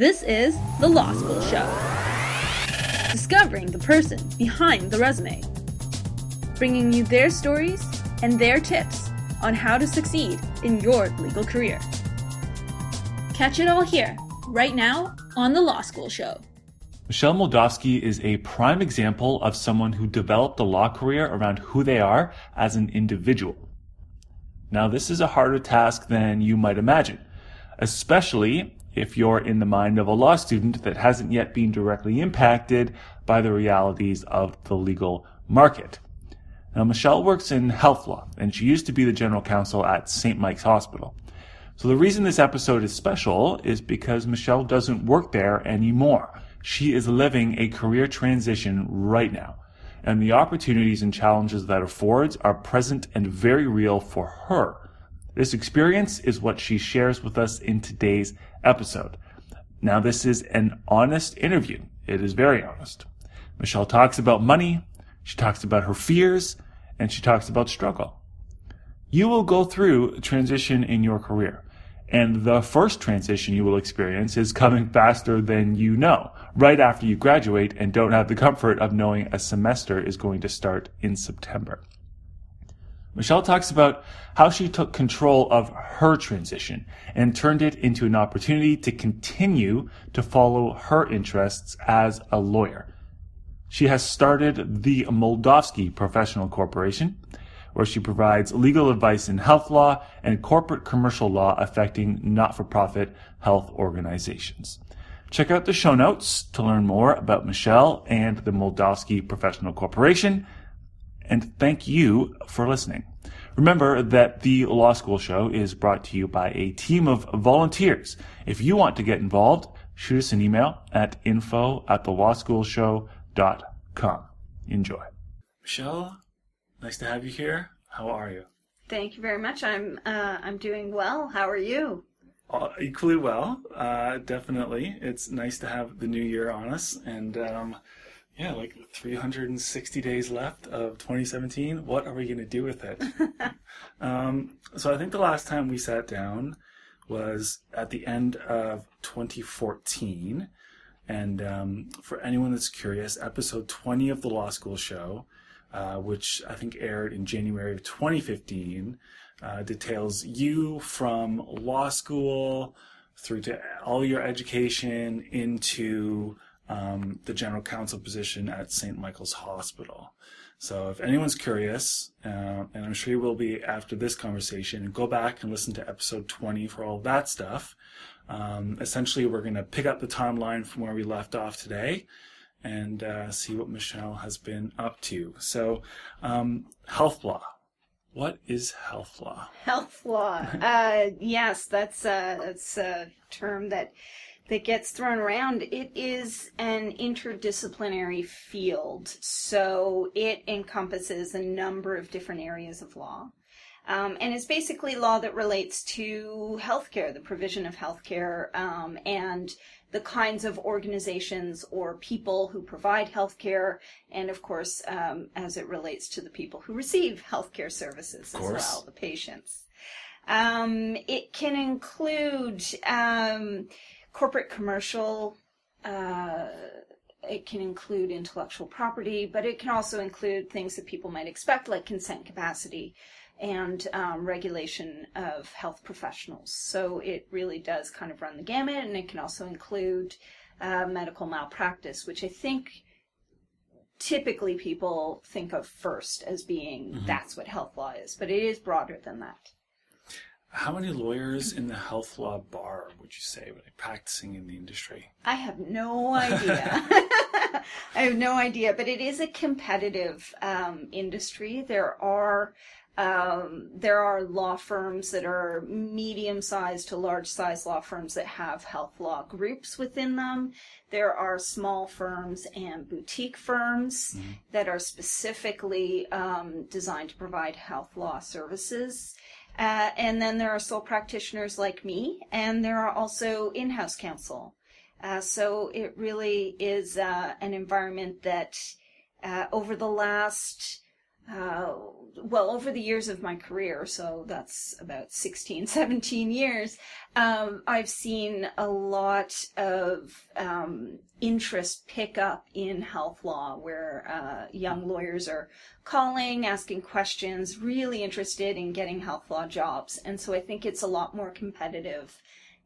This is The Law School Show. Discovering the person behind the resume. Bringing you their stories and their tips on how to succeed in your legal career. Catch it all here, right now, on The Law School Show. Michelle Moldofsky is a prime example of someone who developed a law career around who they are as an individual. Now, this is a harder task than you might imagine, especially if you're in the mind of a law student that hasn't yet been directly impacted by the realities of the legal market. Now, Michelle works in health law, and she used to be the general counsel at St. Mike's Hospital. So the reason this episode is special is because Michelle doesn't work there anymore. She is living a career transition right now. And the opportunities and challenges that affords are present and very real for her. This experience is what she shares with us in today's episode. Now, this is an honest interview. It is very honest. Michelle talks about money, she talks about her fears, and she talks about struggle. You will go through a transition in your career. And the first transition you will experience is coming faster than you know, right after you graduate and don't have the comfort of knowing a semester is going to start in September. Michelle talks about how she took control of her transition and turned it into an opportunity to continue to follow her interests as a lawyer. She has started the Moldofsky Professional Corporation, where she provides legal advice in health law and corporate commercial law affecting not-for-profit health organizations. Check out the show notes to learn more about Michelle and the Moldofsky Professional Corporation. And thank you for listening. Remember that the Law School Show is brought to you by a team of volunteers. If you want to get involved, shoot us an email at info at thelawschoolshow.com. Enjoy. Michelle, Nice to have you here. How are you? Thank you very much. I'm uh, I'm doing well. How are you? Uh, equally well. Uh, definitely. It's nice to have the new year on us, and um, yeah, like 360 days left of 2017. What are we going to do with it? um, so I think the last time we sat down was at the end of 2014. And um, for anyone that's curious, episode 20 of the Law School Show uh, which I think aired in January of 2015, uh, details you from law school through to all your education into um, the general counsel position at St. Michael's Hospital. So if anyone's curious, uh, and I'm sure you will be after this conversation, go back and listen to episode 20 for all that stuff. Um, essentially, we're going to pick up the timeline from where we left off today and uh, see what Michelle has been up to. So, um, health law. What is health law? Health law. Uh, yes, that's a, that's a term that that gets thrown around. It is an interdisciplinary field, so it encompasses a number of different areas of law. Um, and it's basically law that relates to healthcare, the provision of healthcare, um, and the kinds of organizations or people who provide healthcare, and of course, um, as it relates to the people who receive healthcare services as well, the patients. Um, it can include um, corporate commercial. Uh, it can include intellectual property, but it can also include things that people might expect, like consent capacity, and um, regulation of health professionals. So it really does kind of run the gamut, and it can also include uh, medical malpractice, which I think typically people think of first as being mm-hmm. that's what health law is, but it is broader than that. How many lawyers in the health law bar would you say are practicing in the industry? I have no idea. I have no idea, but it is a competitive um, industry. There are um, there are law firms that are medium sized to large sized law firms that have health law groups within them. There are small firms and boutique firms mm-hmm. that are specifically um, designed to provide health law services. Uh, and then there are sole practitioners like me, and there are also in house counsel. Uh, so it really is uh, an environment that uh, over the last uh, well, over the years of my career, so that's about 16, 17 years, um, I've seen a lot of um, interest pick up in health law where uh, young lawyers are calling, asking questions, really interested in getting health law jobs. And so I think it's a lot more competitive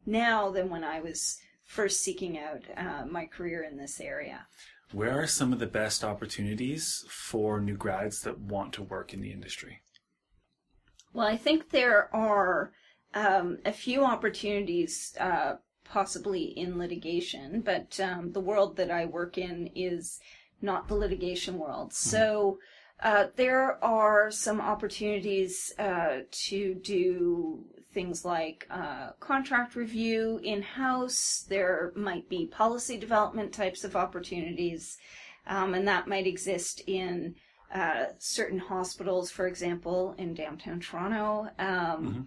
now than when I was first seeking out uh, my career in this area. Where are some of the best opportunities for new grads that want to work in the industry? Well, I think there are um, a few opportunities, uh, possibly in litigation, but um, the world that I work in is not the litigation world. Mm-hmm. So uh, there are some opportunities uh, to do things like uh, contract review in house. There might be policy development types of opportunities, um, and that might exist in uh, certain hospitals, for example, in downtown Toronto. Um, mm-hmm.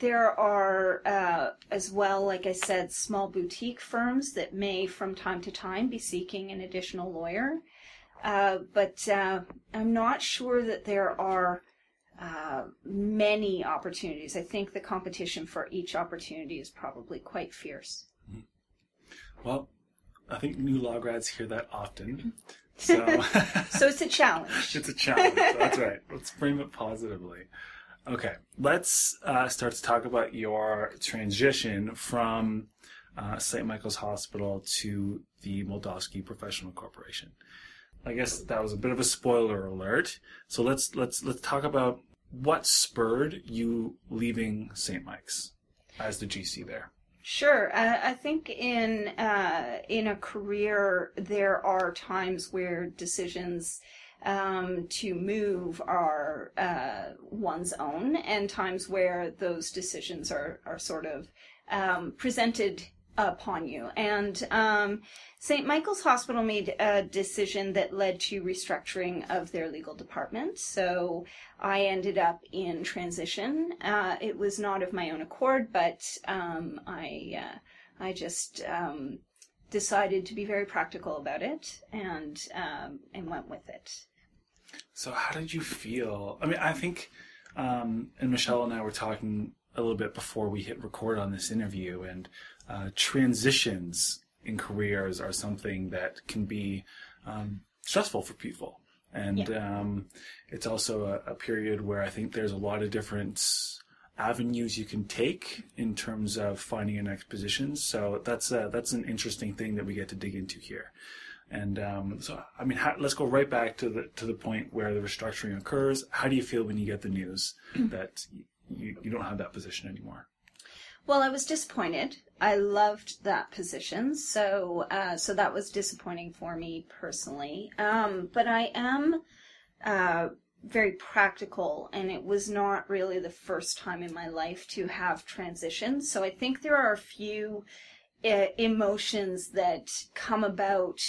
There are, uh, as well, like I said, small boutique firms that may from time to time be seeking an additional lawyer. Uh, but uh, I'm not sure that there are uh, many opportunities. I think the competition for each opportunity is probably quite fierce. Mm-hmm. Well, I think new law grads hear that often. So, so it's a challenge. it's a challenge. That's right. Let's frame it positively. Okay, let's uh, start to talk about your transition from uh, St. Michael's Hospital to the Moldofsky Professional Corporation. I guess that was a bit of a spoiler alert. So let's let's let's talk about what spurred you leaving St. Mike's as the GC there. Sure, uh, I think in uh, in a career there are times where decisions um, to move are uh, one's own, and times where those decisions are are sort of um, presented upon you. And um, St. Michael's Hospital made a decision that led to restructuring of their legal department. So I ended up in transition. Uh, it was not of my own accord, but um, I uh, I just um, decided to be very practical about it and um, and went with it. So how did you feel? I mean, I think, um, and Michelle and I were talking a little bit before we hit record on this interview, and uh, transitions in careers are something that can be um, stressful for people. And yeah. um, it's also a, a, period where I think there's a lot of different avenues you can take in terms of finding your next position. So that's a, that's an interesting thing that we get to dig into here. And um, so, I mean, how, let's go right back to the to the point where the restructuring occurs. How do you feel when you get the news that you, you don't have that position anymore? Well, I was disappointed. I loved that position, so uh, so that was disappointing for me personally. Um, but I am uh, very practical, and it was not really the first time in my life to have transitions. So I think there are a few uh, emotions that come about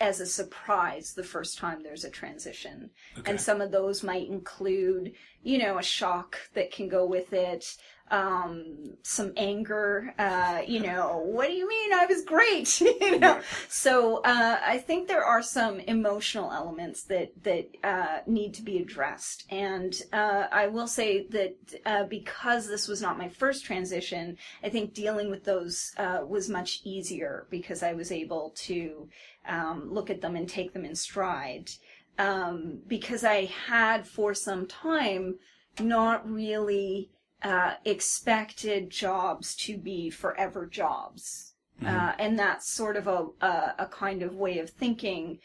as a surprise the first time there's a transition. Okay. And some of those might include, you know, a shock that can go with it, um, some anger. Uh, you know, what do you mean? I was great. you know, so uh, I think there are some emotional elements that that uh, need to be addressed. And uh, I will say that uh, because this was not my first transition, I think dealing with those uh, was much easier because I was able to um, look at them and take them in stride. Um, because I had for some time not really uh, expected jobs to be forever jobs. Mm-hmm. Uh, and that's sort of a, a, a, kind of way of thinking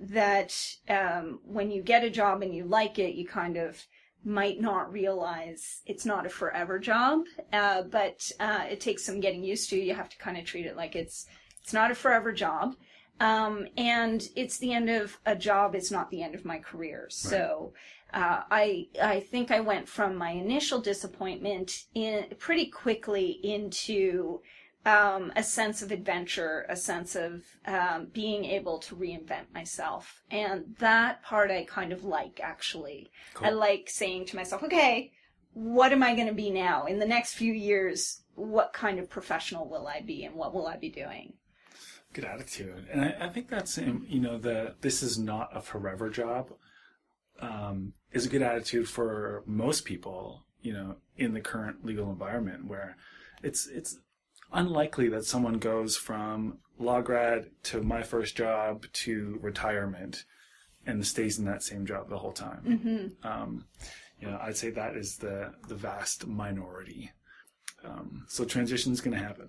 that um, when you get a job and you like it, you kind of might not realize it's not a forever job, uh, but uh, it takes some getting used to. You have to kind of treat it like it's it's not a forever job. Um, and it's the end of a job. It's not the end of my career. So uh, I I think I went from my initial disappointment in pretty quickly into um, a sense of adventure, a sense of um, being able to reinvent myself, and that part I kind of like actually. Cool. I like saying to myself, okay, what am I going to be now in the next few years? What kind of professional will I be, and what will I be doing? good attitude and I, I, think that's you know the this is not a forever job um, is a good attitude for most people, you know, in the current legal environment where it's it's unlikely that someone goes from law grad to my first job to retirement and stays in that same job the whole time. Mm-hmm. Um, you know, I'd say that is the the vast minority. Um, so transition is going to happen,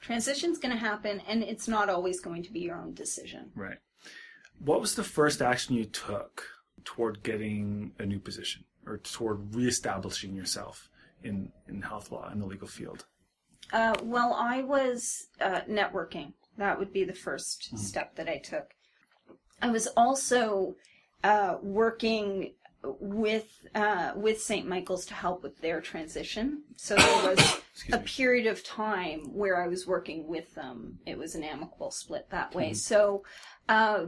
Transition's going to happen, and it's not always going to be your own decision. right? What was the first action you took toward getting a new position or toward reestablishing yourself in in health law in the legal field? Uh, well, I was uh, networking. That would be the 1st step that I took. I was also uh, working with uh, with St. Michael's to help with their transition. So there was a period of time where I was working with them. It was an amicable split that way. So, uh,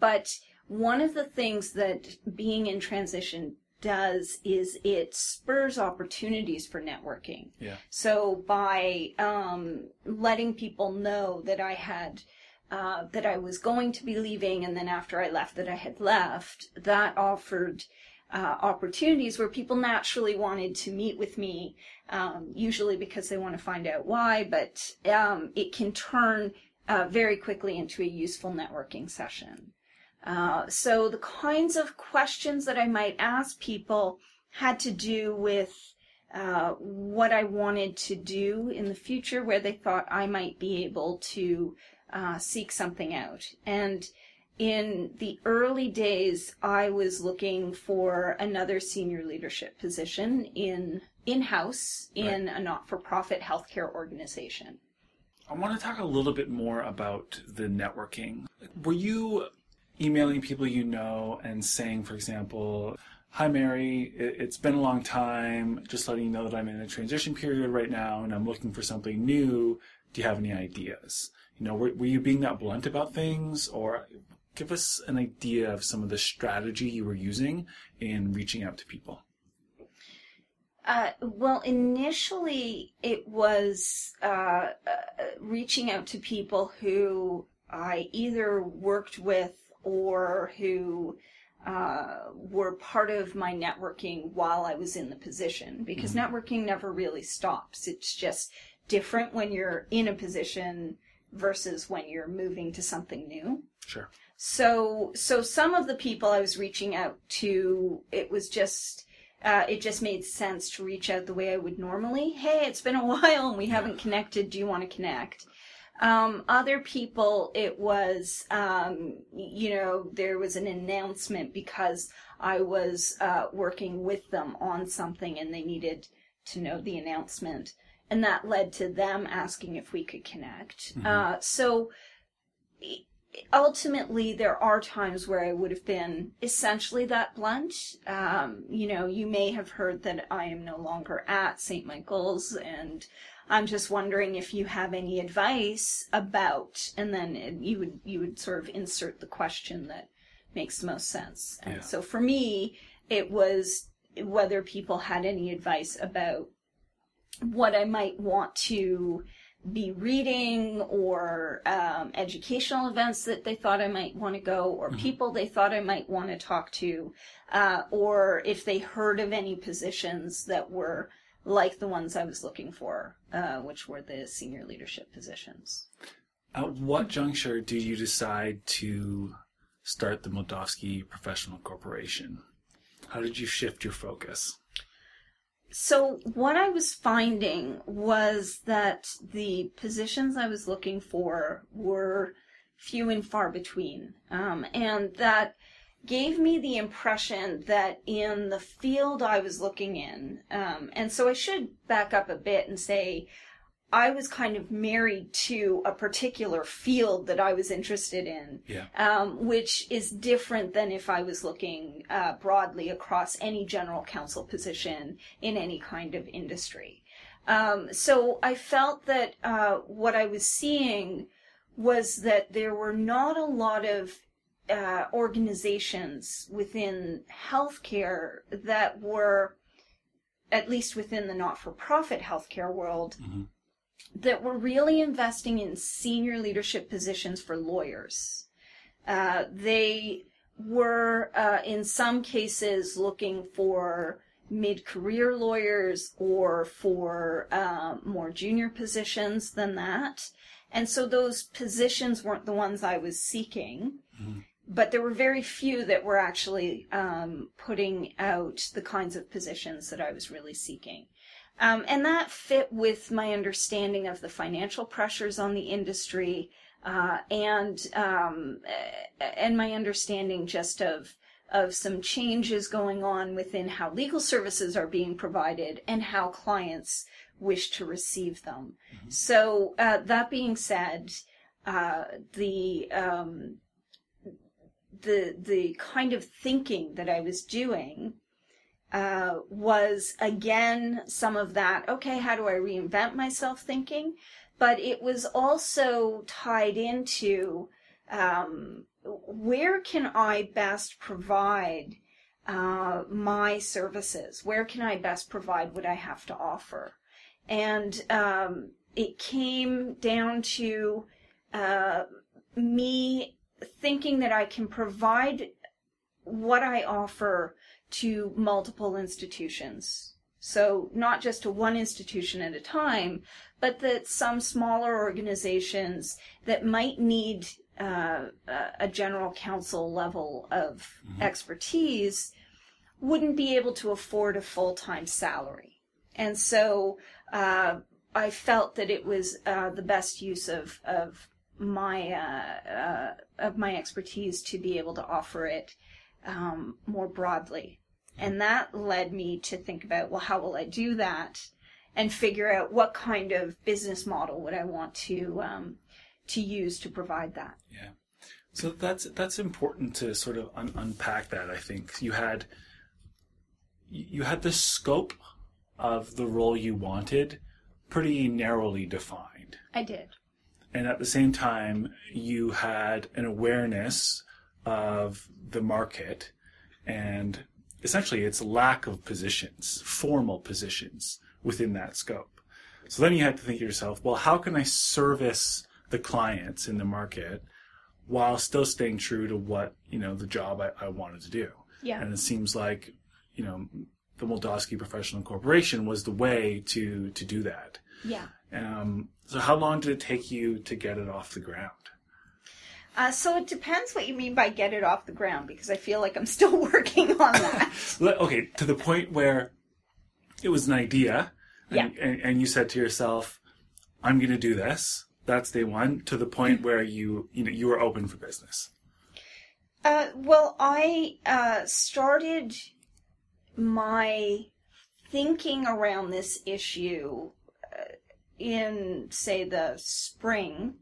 but one of the things that being in transition does is it spurs opportunities for networking. Yeah. So by um, letting people know that I had uh, that I was going to be leaving, and then after I left, that I had left, that offered uh, opportunities where people naturally wanted to meet with me, um, usually because they want to find out why, but um, it can turn uh, very quickly into a useful networking session. Uh, so the kinds of questions that I might ask people had to do with uh, what I wanted to do in the future, where they thought I might be able to uh, seek something out. And in the early days, I was looking for another senior leadership position in in-house in a not-for-profit healthcare organization. I want to talk a little bit more about the networking. Were you emailing people you know and saying, for example, Hi, Mary, it- it's been a long time. Just letting you know that I'm in a transition period right now and I'm looking for something new. Do you have any ideas? You know, were, were you being that blunt about things or give us an idea of some of the strategy you were using in reaching out to people? Uh, well, initially it was uh, uh, reaching out to people who I either worked with or who uh, were part of my networking while I was in the position because networking never really stops. It's just different when you're in a position versus when you're moving to something new. Sure. So, so some of the people I was reaching out to, it was just, uh, it just made sense to reach out the way I would normally. Hey, it's been a while and we haven't connected. Do you want to connect? Um, other people, it was, um, you know, there was an announcement because I was uh, working with them on something and they needed to know the announcement. And that led to them asking if we could connect. Uh, so, ultimately there are times where I would have been essentially that blunt. Um, you know, you may have heard that I am no longer at St. Michael's and I'm just wondering if you have any advice about and then it- you would you would sort of insert the question that makes the most sense. And Yeah. so for me it was whether people had any advice about what I might want to be reading or um, educational events that they thought I might want to go or people they thought I might want to talk to uh, or if they heard of any positions that were like the ones I was looking for, uh, which were the senior leadership positions. At what juncture do you decide to start the Moldofsky Professional Corporation? How did you shift your focus? So what I was finding was that the positions I was looking for were few and far between, um, and that gave me the impression that in the field I was looking in, um, and so I should back up a bit and say I was kind of married to a particular field that I was interested in Yeah. um, which is different than if I was looking uh, broadly across any general counsel position in any kind of industry. Um, so I felt that uh, what I was seeing was that there were not a lot of uh, organizations within healthcare that were, at least within the not for profit healthcare world, that were really investing in senior leadership positions for lawyers. Uh, they were uh, in some cases looking for mid-career lawyers or for uh, more junior positions than that. And so those positions weren't the ones I was seeking. But there were very few that were actually um, putting out the kinds of positions that I was really seeking. Um, and that fit with my understanding of the financial pressures on the industry uh, and um, and my understanding just of of some changes going on within how legal services are being provided and how clients wish to receive them. So uh, that being said, uh, the um, the the kind of thinking that I was doing uh, was again some of that. Okay, how do I reinvent myself? Thinking, but it was also tied into um, where can I best provide uh, my services? Where can I best provide what I have to offer? And um, it came down to uh, me thinking that I can provide what I offer to multiple institutions. So not just to one institution at a time, but that some smaller organizations that might need uh, a general counsel level of expertise wouldn't be able to afford a full-time salary. And so uh, I felt that it was uh, the best use of, of my uh, uh, of my expertise to be able to offer it um, more broadly. And that led me to think about, well, how will I do that? And figure out what kind of business model would I want to um, to use to provide that. Yeah. So that's that's important to sort of un- unpack that. I think you had you had the scope of the role you wanted pretty narrowly defined, I did. And at the same time you had an awareness of the market and essentially its lack of positions, formal positions within that scope. So then you had to think to yourself, well, how can I service the clients in the market while still staying true to what, you know, the job I, I wanted to do? Yeah. And it seems like, you know, the Moldofsky Professional Corporation was the way to, to do that. Yeah. Um, so how long did it take you to get it off the ground? Uh, so it depends what you mean by get it off the ground because I feel like I'm still working on that. Okay, to the point where it was an idea, and, and, and you said to yourself, "I'm going to do this." That's day one. To the point where you you know you were open for business. Uh, well, I uh, started my thinking around this issue in, say, the spring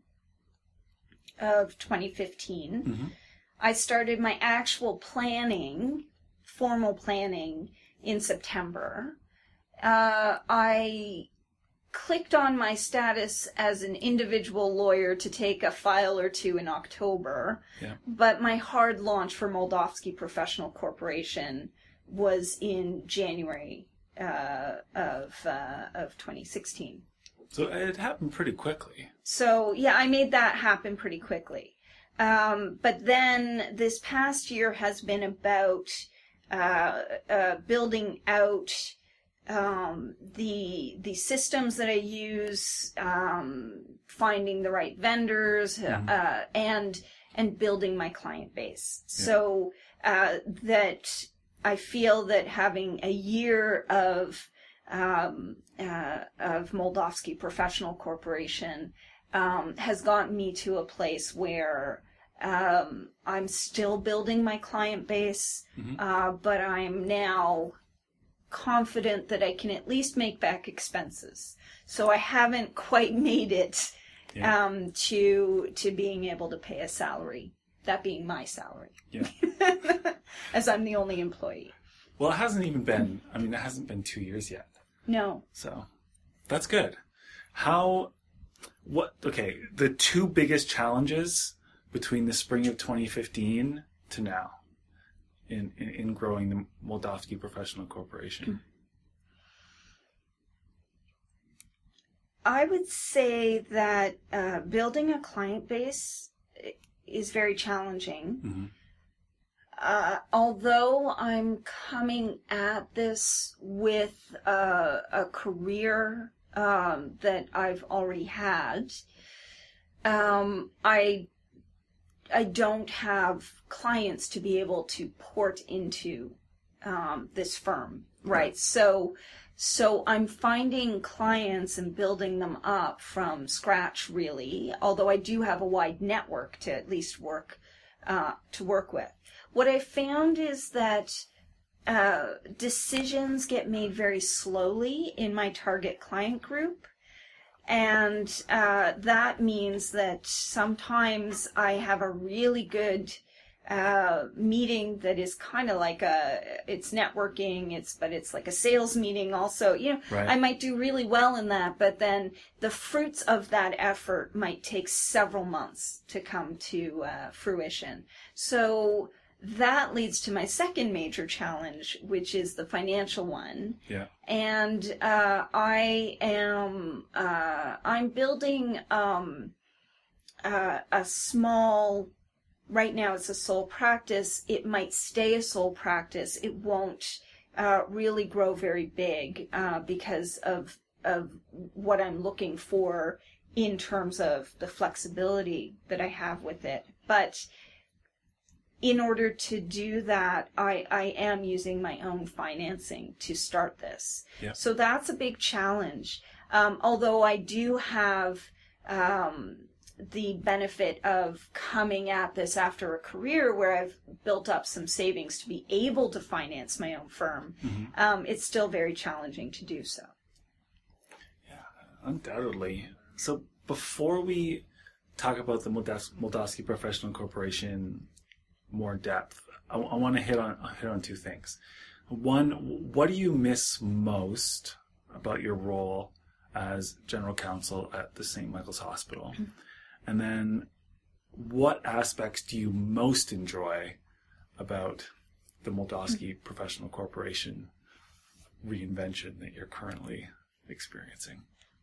of 2015. Mhm. I started my actual planning, formal planning, in September. Uh, I clicked on my status as an individual lawyer to take a file or two in October. Yeah. But my hard launch for Moldofsky Professional Corporation was in January uh, of uh, of 2016. So it happened pretty quickly. So yeah, I made that happen pretty quickly. Um, but then this past year has been about uh, uh, building out um, the the systems that I use, um, finding the right vendors, uh, and and building my client base. So uh, that I feel that having a year of um, uh, of Moldofsky Professional Corporation um, has gotten me to a place where um, I'm still building my client base, uh, but I'm now confident that I can at least make back expenses. So I haven't quite made it Yeah. um, to to being able to pay a salary. That being my salary, Yeah. as I'm the only employee. Well, it hasn't even been. I mean, it hasn't been two years yet. No. So that's good. How? What? Okay. The two biggest challenges between the spring of 2015 to now in in, in growing the Moldofsky Professional Corporation. I would say that uh, building a client base is very challenging. Mhm. Uh, although I'm coming at this with uh, a career um, that I've already had, um, I I don't have clients to be able to port into um, this firm, right? So so I'm finding clients and building them up from scratch, really. Although I do have a wide network to at least work uh, to work with. What I found is that uh, decisions get made very slowly in my target client group. And uh, that means that sometimes I have a really good uh, meeting that is kind of like a it's networking it's but it's like a sales meeting also you know Right. i might do really well in that but then the fruits of that effort might take several months to come to uh, fruition so that leads to my second major challenge which is the financial one Yeah. and uh, I am uh, I'm building um, uh, a small. Right now, it's a sole practice. It might stay a sole practice. It won't uh, really grow very big uh, because of of what I'm looking for in terms of the flexibility that I have with it. But in order to do that, I, I am using my own financing to start this. Yeah. So that's a big challenge. Um, although I do have um, the benefit of coming at this after a career where I've built up some savings to be able to finance my own firm, um, it's still very challenging to do so. Yeah, undoubtedly. So before we talk about the Moldas- Moldofsky Professional Corporation more depth, I, want to hit on hit on two things. One, what do you miss most about your role as general counsel at the St. Michael's Hospital? And then, what aspects do you most enjoy about the Moldofsky Professional Corporation reinvention that you're currently experiencing?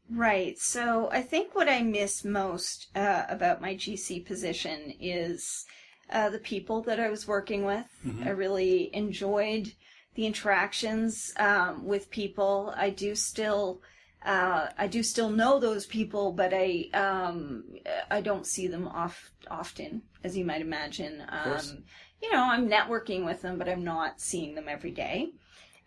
Right. So I think what I miss most uh, about my GC position is uh, the people that I was working with. I really enjoyed the interactions um, with people. I do still. Uh, I do still know those people, but I um, I don't see them off often, as you might imagine. Um, you know, I'm networking with them, but I'm not seeing them every day.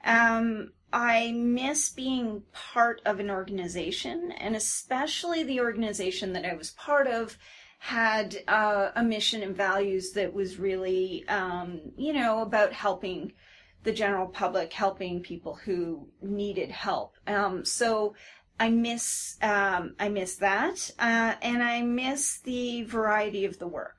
Um, I miss being part of an organization, and especially the organization that I was part of had uh, a mission and values that was really, um, you know, about helping the general public, helping people who needed help. Um, so I miss, um, I miss that, uh, and I miss the variety of the work.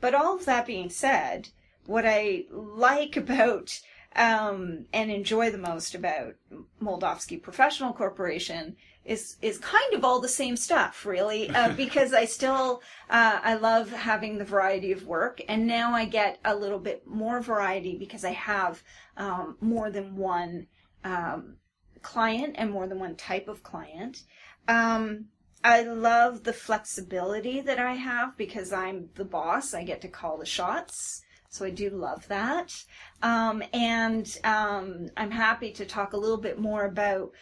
But all of that being said, what I like about um, and enjoy the most about Moldofsky Professional Corporation is is kind of all the same stuff, really, uh, because I still uh, I love having the variety of work, and now I get a little bit more variety because I have um, more than one um, client and more than one type of client. Um, I love the flexibility that I have because I'm the boss. I get to call the shots. So I do love that. Um, and um, I'm happy to talk a little bit more about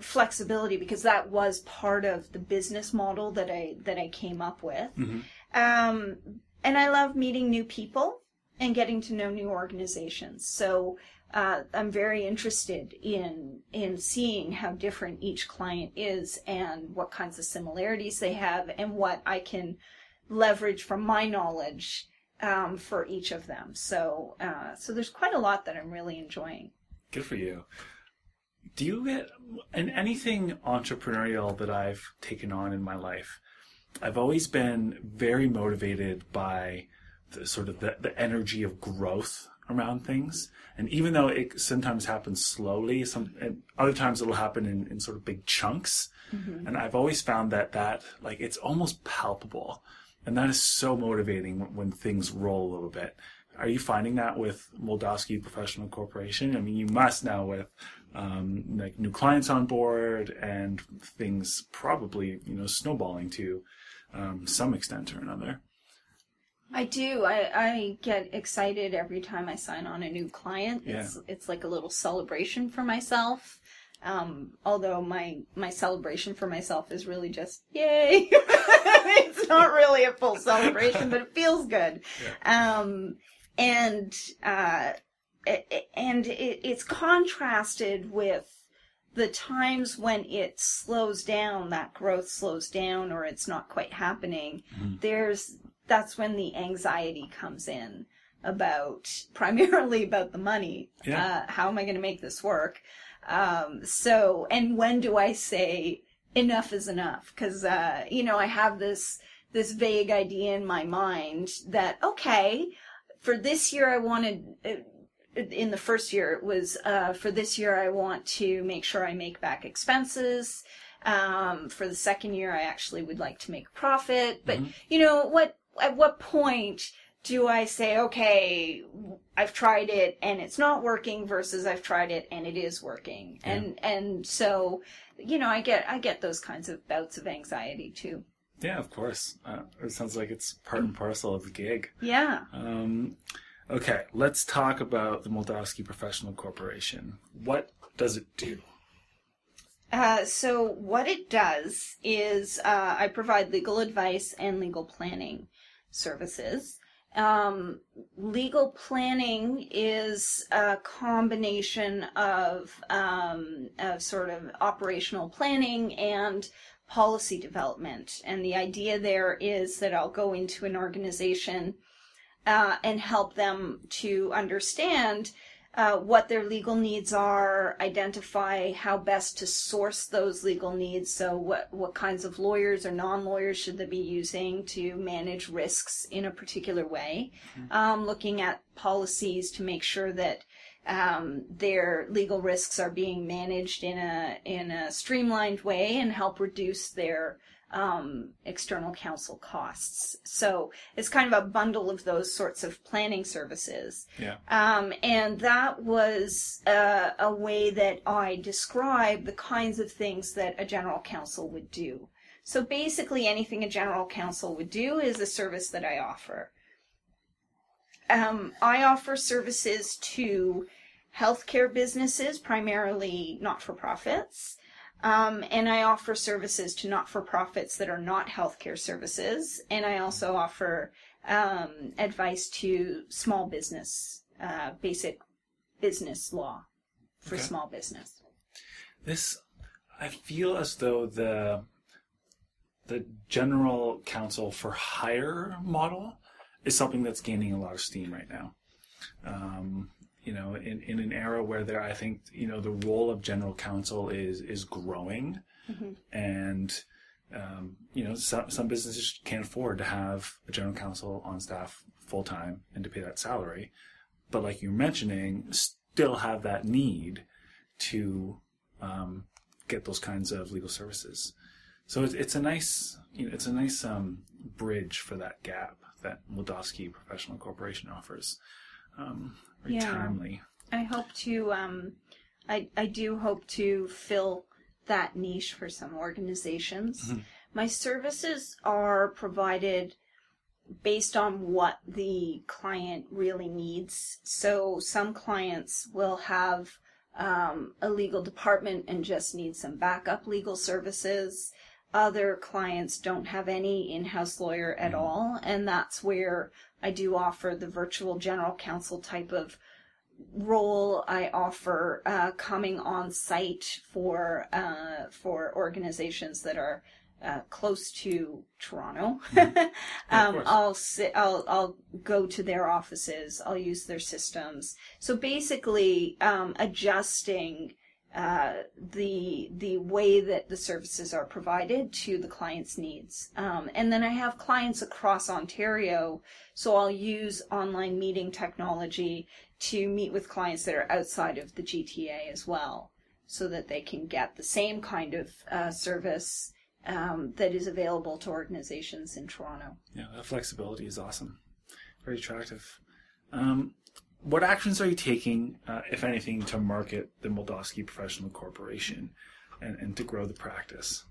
flexibility because that was part of the business model that I that I came up with. Um, and I love meeting new people and getting to know new organizations. So uh, I'm very interested in in seeing how different each client is and what kinds of similarities they have and what I can leverage from my knowledge um, for each of them. So uh, so there's quite a lot that I'm really enjoying. Good for you. Do you get in anything entrepreneurial that I've taken on in my life? I've always been very motivated by the sort of the, the energy of growth around things. And even though it sometimes happens slowly, some and other times it'll happen in, in sort of big chunks. And I've always found that that like it's almost palpable. And that is so motivating when, when things roll a little bit. Are you finding that with Moldofsky Professional Corporation? I mean, you must now with um, like new clients on board and things probably you know snowballing to um, some extent or another. I do. I, I get excited every time I sign on a new client. Yeah. It's it's like a little celebration for myself. Um, although my my celebration for myself is really just yay. it's not really a full celebration, but it feels good. Um, and uh, and it, it's contrasted with the times when it slows down, that growth slows down, or it's not quite happening. There's that's when the anxiety comes in about primarily about the money. Yeah. Uh, how am I going to make this work? Um, so, and when do I say enough is enough? Because uh, you know, I have this this vague idea in my mind that okay, for this year I wanted. Uh, in the first year, it was uh, for this year I want to make sure I make back expenses. Um, for the second year, I actually would like to make a profit. But you know what? At what point do I say, okay, I've tried it and it's not working versus I've tried it and it is working? And and so, you know, I get I get those kinds of bouts of anxiety too. Yeah, of course. Uh, it sounds like it's part and parcel of the gig. Yeah. Um, okay, let's talk about the Moldofsky Professional Corporation. What does it do? Uh, so what it does is uh, I provide legal advice and legal planning services. Um, legal planning is a combination of, um, of sort of operational planning and policy development. And the idea there is that I'll go into an organization uh, and help them to understand uh, what their legal needs are, identify how best to source those legal needs. So, what what kinds of lawyers or non-lawyers should they be using to manage risks in a particular way? Um, looking at policies to make sure that um, their legal risks are being managed in a in a streamlined way and help reduce their um, external counsel costs. So it's kind of a bundle of those sorts of planning services. Yeah. Um, and that was uh, a way that I described the kinds of things that a general counsel would do. So basically, anything a general counsel would do is a service that I offer. Um, I offer services to healthcare businesses, primarily not for profits. Um, and I offer services to not for profits that are not healthcare services. And I also offer um, advice to small business, uh, basic business law for Okay. small business. This, I feel as though the the general counsel for hire model is something that's gaining a lot of steam right now. Um, you know, in, in an era where there, I think, you know, the role of general counsel is is growing, and um, you know, some some businesses can't afford to have a general counsel on staff full time and to pay that salary, but like you're mentioning, still have that need to um, get those kinds of legal services. So it's, it's a nice, you know, it's a nice um, bridge for that gap that Moldofsky Professional Corporation offers. Um, very Yeah. timely. I hope to, um, I, I do hope to fill that niche for some organizations. My services are provided based on what the client really needs. So some clients will have um, a legal department and just need some backup legal services. Other clients don't have any in-house lawyer at all, and that's where I do offer the virtual general counsel type of role I offer uh, coming on site for uh, for organizations that are uh, close to Toronto. um, course. I'll sit. I'll I'll go to their offices. I'll use their systems. So basically, um, adjusting. Uh, the the way that the services are provided to the client's needs, um, and then I have clients across Ontario, so I'll use online meeting technology to meet with clients that are outside of the GTA as well, so that they can get the same kind of uh, service um, that is available to organizations in Toronto. Yeah, that flexibility is awesome. Very attractive. Um, what actions are you taking, uh, if anything, to market the Moldofsky Professional Corporation and, and to grow the practice?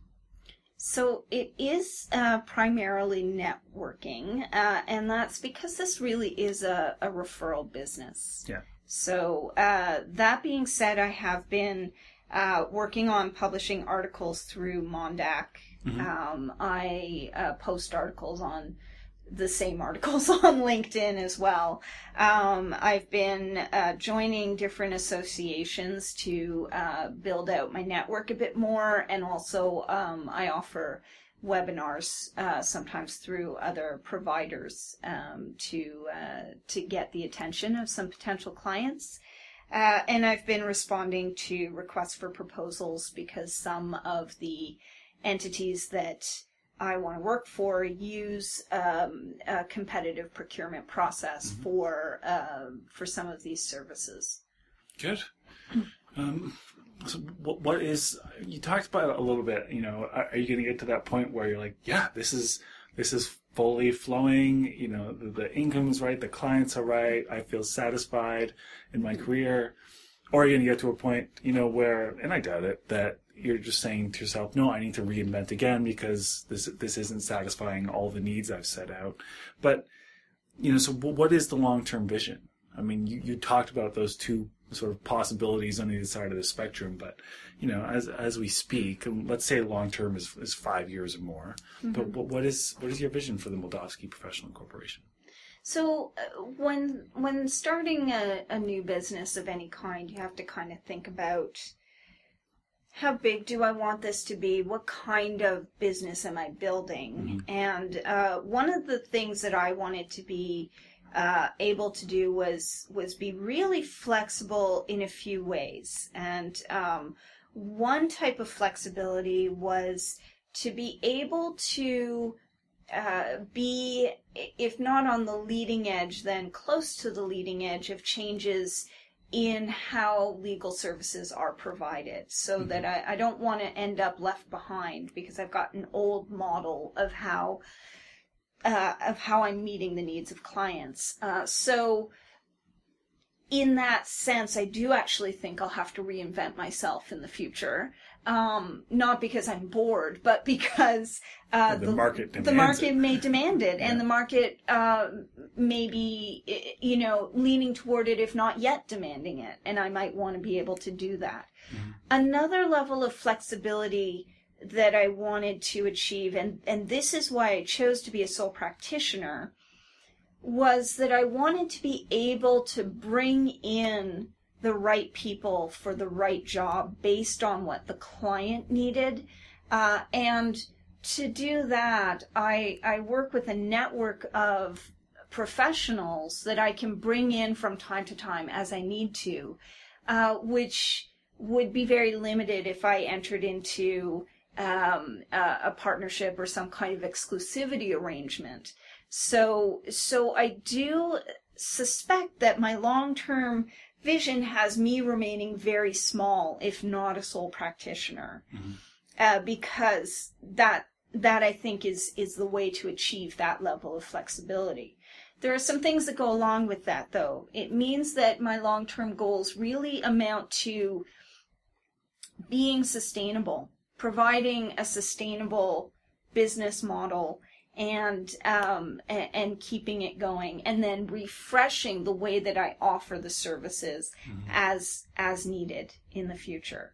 So it is uh, primarily networking, uh, and that's because this really is a, a referral business. Yeah. So uh, that being said, I have been uh, working on publishing articles through Mondaq. Um, I uh, post articles on the same articles on LinkedIn as well. Um, I've been uh, joining different associations to uh, build out my network a bit more, and also um, I offer webinars uh, sometimes through other providers um, to uh, to get the attention of some potential clients. Uh, and I've been responding to requests for proposals because some of the entities that I want to work for use um, a competitive procurement process for uh, for some of these services. Good. Um, so what, what is you talked about it a little bit? You know, are, are you going to get to that point where you're like, yeah, this is this is fully flowing. You know, the, the income's right, the clients are right. I feel satisfied in my career. Or are you going to get to a point, you know, where, and I doubt it, that you're just saying to yourself, no, I need to reinvent again because this this isn't satisfying all the needs I've set out. But you know, so what is the long term vision? I mean, you, you talked about those two sort of possibilities on either side of the spectrum, but you know, as as we speak, and let's say long term is is five years or more. But what, what is what is your vision for the Moldofsky Professional Corporation? So uh, when when starting a, a new business of any kind, you have to kind of think about how big do I want this to be? What kind of business am I building? And uh, one of the things that I wanted to be uh, able to do was was be really flexible in a few ways. And um, one type of flexibility was to be able to uh, be, if not on the leading edge, then close to the leading edge of changes in how legal services are provided so that I, I don't want to end up left behind because I've got an old model of how uh, of how I'm meeting the needs of clients. Uh, so in that sense, I do actually think I'll have to reinvent myself in the future. Um, not because I'm bored, but because uh, The market the market it. may demand it, Yeah. and the market uh, may be, you know, leaning toward it, if not yet demanding it, and I might want to be able to do that. Another level of flexibility that I wanted to achieve, and and this is why I chose to be a sole practitioner, was that I wanted to be able to bring in the right people for the right job based on what the client needed. Uh, and to do that, I, I work with a network of professionals that I can bring in from time to time as I need to, uh, which would be very limited if I entered into um, a, a partnership or some kind of exclusivity arrangement. So, so I do suspect that my long-term vision has me remaining very small, if not a sole practitioner, uh, because that that I think is is the way to achieve that level of flexibility. There are some things that go along with that, though. It means that my long-term goals really amount to being sustainable, providing a sustainable business model and um, and, and keeping it going, and then refreshing the way that I offer the services as as needed in the future,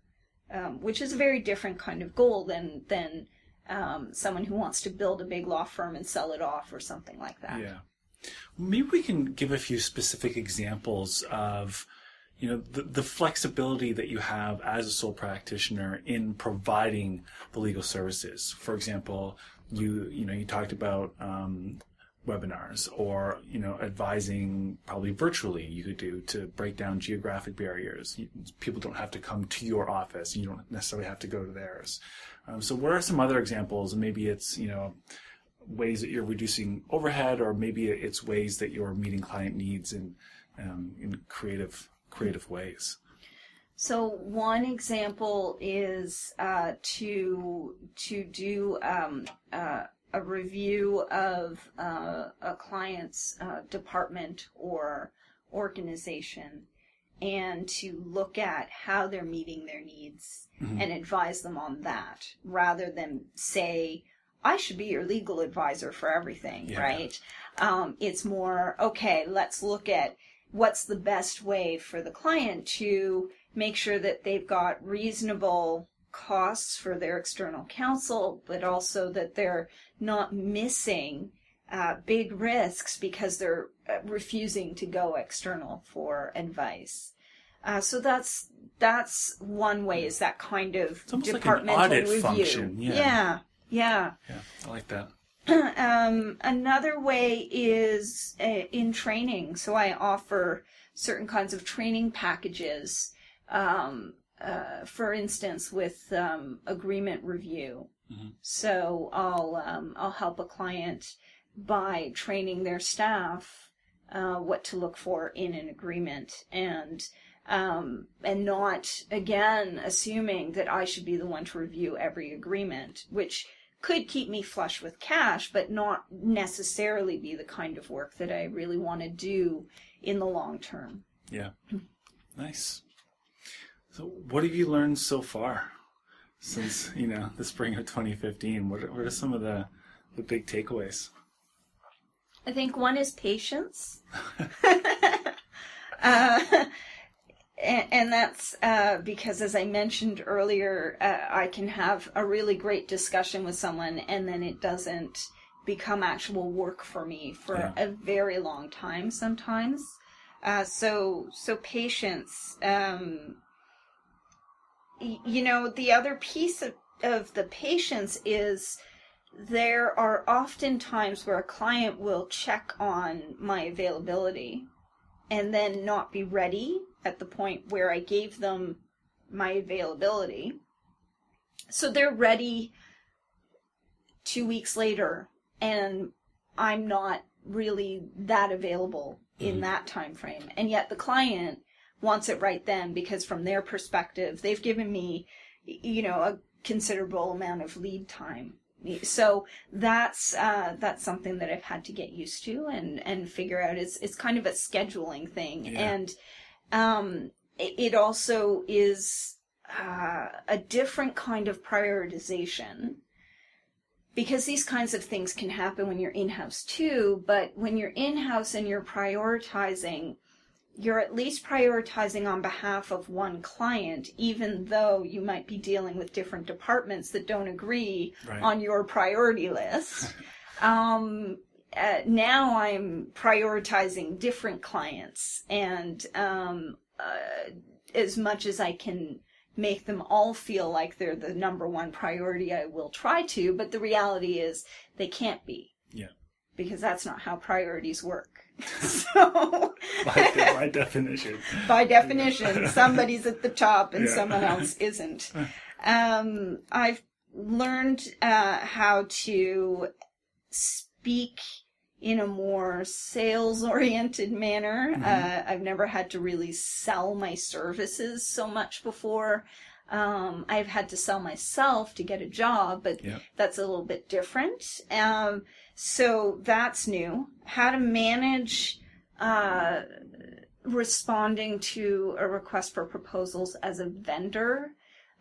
um, which is a very different kind of goal than than um, someone who wants to build a big law firm and sell it off or something like that. Yeah. Maybe we can give a few specific examples of, you know, the, the flexibility that you have as a sole practitioner in providing the legal services. For example, you, you know, you talked about, um, webinars or, you know, advising probably virtually you could do to break down geographic barriers. People don't have to come to your office. You don't necessarily have to go to theirs. Um, so what are some other examples? Maybe it's, you know, ways that you're reducing overhead, or maybe it's ways that you're meeting client needs in um, in creative creative ways. So one example is uh, to to do um, uh, a review of uh, a client's uh, department or organization, and to look at how they're meeting their needs and advise them on that rather than say, I should be your legal advisor for everything, Yeah. right? Um, it's more, okay, let's look at what's the best way for the client to make sure that they've got reasonable costs for their external counsel, but also that they're not missing uh, big risks because they're uh, refusing to go external for advice. Uh, so that's that's one way is that kind of like departmental audit review. function, yeah. yeah, yeah. Yeah, I like that. Um, another way is uh, in training. So I offer certain kinds of training packages. Um, uh, for instance, with um, agreement review. So I'll um, I'll help a client by training their staff uh, what to look for in an agreement and um, and not again assuming that I should be the one to review every agreement, which could keep me flush with cash, but not necessarily be the kind of work that I really want to do in the long term. Yeah. Nice. So, what have you learned so far since you know the spring of 2015? What are, what are some of the the big takeaways? I think one is patience. uh, and, and that's uh, because, as I mentioned earlier, uh, I can have a really great discussion with someone and then it doesn't become actual work for me for Yeah. a very long time sometimes. Uh, so, so patience. Um, you know, the other piece of, of the patience is there are often times where a client will check on my availability and then not be ready at the point where I gave them my availability. So they're ready two weeks later and I'm not really that available in mm-hmm. that time frame. And yet the client wants it right then because from their perspective, they've given me, you know, a considerable amount of lead time. So that's uh, that's something that I've had to get used to and, and figure out. It's it's kind of a scheduling thing, Yeah. and um, it, it also is uh, a different kind of prioritization because these kinds of things can happen when you're in-house too but when you're in-house and you're prioritizing you're at least prioritizing on behalf of one client even though you might be dealing with different departments that don't agree Right. on your priority list um, uh, now i'm prioritizing different clients and um, uh, as much as i can make them all feel like they're the number one priority, I will try to, but the reality is they can't be. Yeah. Because that's not how priorities work. so, By, de- by definition. by definition, somebody's at the top and Yeah. someone else isn't. Um, I've learned uh, how to speak in a more sales oriented manner. Uh, I've never had to really sell my services so much before. Um, I've had to sell myself to get a job, but Yeah. that's a little bit different. Um, so that's new. How to manage uh, responding to a request for proposals as a vendor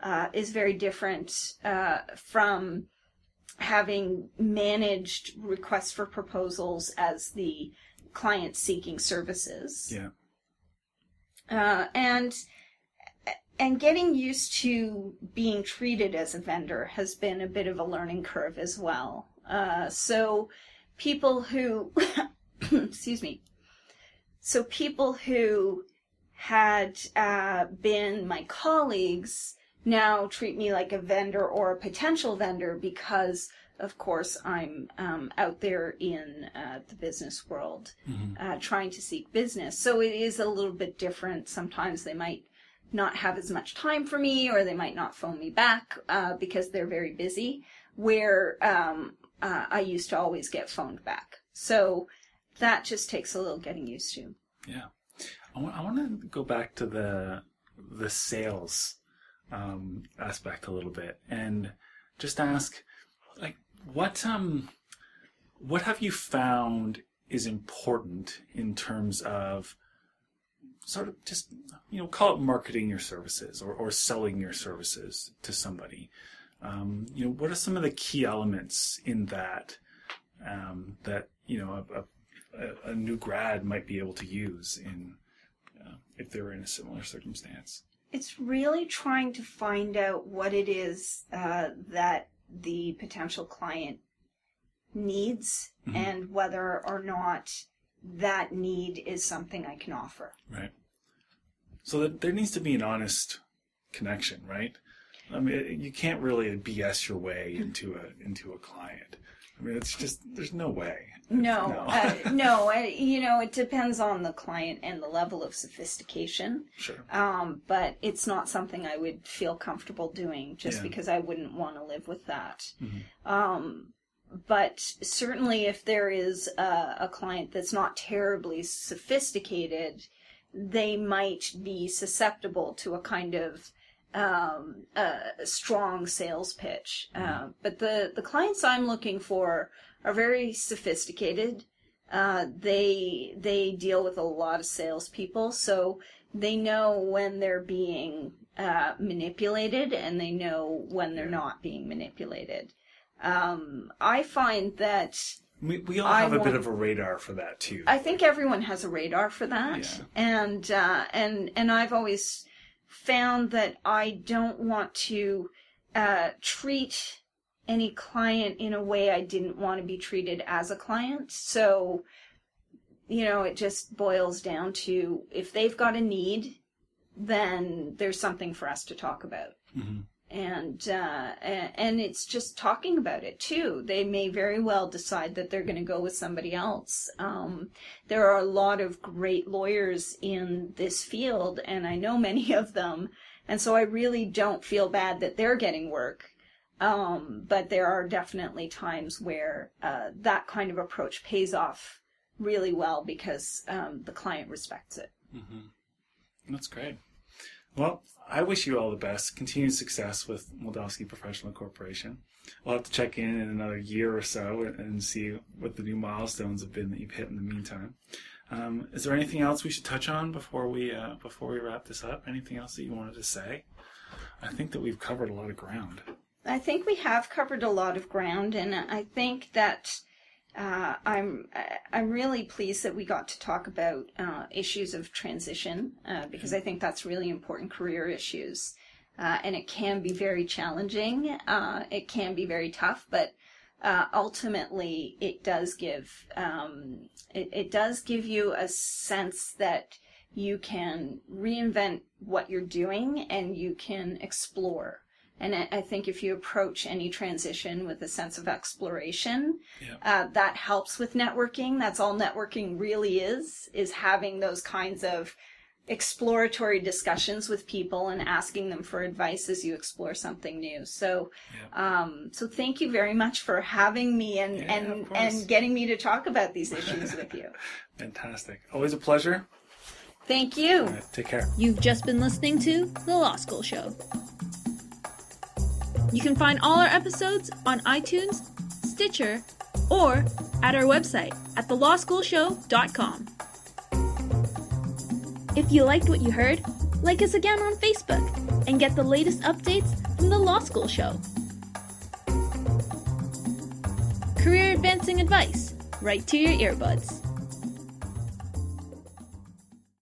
uh, is very different uh, from having managed requests for proposals as the client seeking services Yeah. uh, and and getting used to being treated as a vendor has been a bit of a learning curve as well. Uh, so people who, excuse me, so people who had uh, been my colleagues now treat me like a vendor or a potential vendor because of course i'm um, out there in uh, the business world uh, trying to seek business. So it is a little bit different. Sometimes they might not have as much time for me or they might not phone me back uh, because they're very busy where um, uh, i used to always get phoned back. So that just takes a little getting used to. Yeah, I want to go back to the the sales um, aspect a little bit and just ask, like, what um, what have you found is important in terms of sort of just you know call it marketing your services or, or selling your services to somebody um, you know what are some of the key elements in that um, that you know a, a, a, new grad might be able to use in uh, if they're in a similar circumstance it's really trying to find out what it is uh, that the potential client needs mm-hmm. and whether or not that need is something I can offer. Right. So that there needs to be an honest connection, right? I mean, you can't really BS your way into a into a client. I mean, it's just there's no way. No, no, uh, no. Uh, you know, it depends on the client and the level of sophistication. Sure. Um, but it's not something I would feel comfortable doing just yeah. because I wouldn't want to live with that. Mm-hmm. Um, but certainly if there is a, a, client that's not terribly sophisticated, they might be susceptible to a kind of um, a strong sales pitch. Mm-hmm. Uh, but the, the clients I'm looking for are very sophisticated. Uh, they they deal with a lot of salespeople, so they know when they're being uh, manipulated and they know when they're not being manipulated. Um, I find that we, we all have a bit of a radar for that too. I think everyone has a radar for that, yeah. and uh, and and I've always found that I don't want to uh, treat any client in a way I didn't want to be treated as a client. So, you know, it just boils down to if they've got a need, then there's something for us to talk about. Mm-hmm and uh, and it's just talking about it too. They may very well decide that they're going to go with somebody else. Um, there are a lot of great lawyers in this field, and I know many of them, and so I really don't feel bad that they're getting work. Um, but there are definitely times where uh, that kind of approach pays off really well because um, the client respects it. Mm-hmm. That's great. Well, I wish you all the best. Continued success with Moldofsky Professional Corporation. We'll have to check in in another year or so and see what the new milestones have been that you've hit in the meantime. Um, is there anything else we should touch on before we uh, before we wrap this up? Anything else that you wanted to say? I think that we've covered a lot of ground. I think we have covered a lot of ground, and I think that uh, I'm I'm really pleased that we got to talk about uh, issues of transition uh, because I think that's really important career issues, uh, and it can be very challenging. Uh, it can be very tough, but uh, ultimately, it does give um, it, it does give you a sense that you can reinvent what you're doing and you can explore. And I think if you approach any transition with a sense of exploration, yeah. uh, that helps with networking. That's all networking really is, is having those kinds of exploratory discussions with people and asking them for advice as you explore something new. So, yeah. um, so thank you very much for having me and, yeah, and, and getting me to talk about these issues with you. Fantastic. Always a pleasure. Thank you. Right, take care. You've just been listening to The Law School Show. You can find all our episodes on iTunes, Stitcher, or at our website at thelawschoolshow.com. If you liked what you heard, like us again on Facebook and get the latest updates from the Law School Show. Career advancing advice right to your earbuds.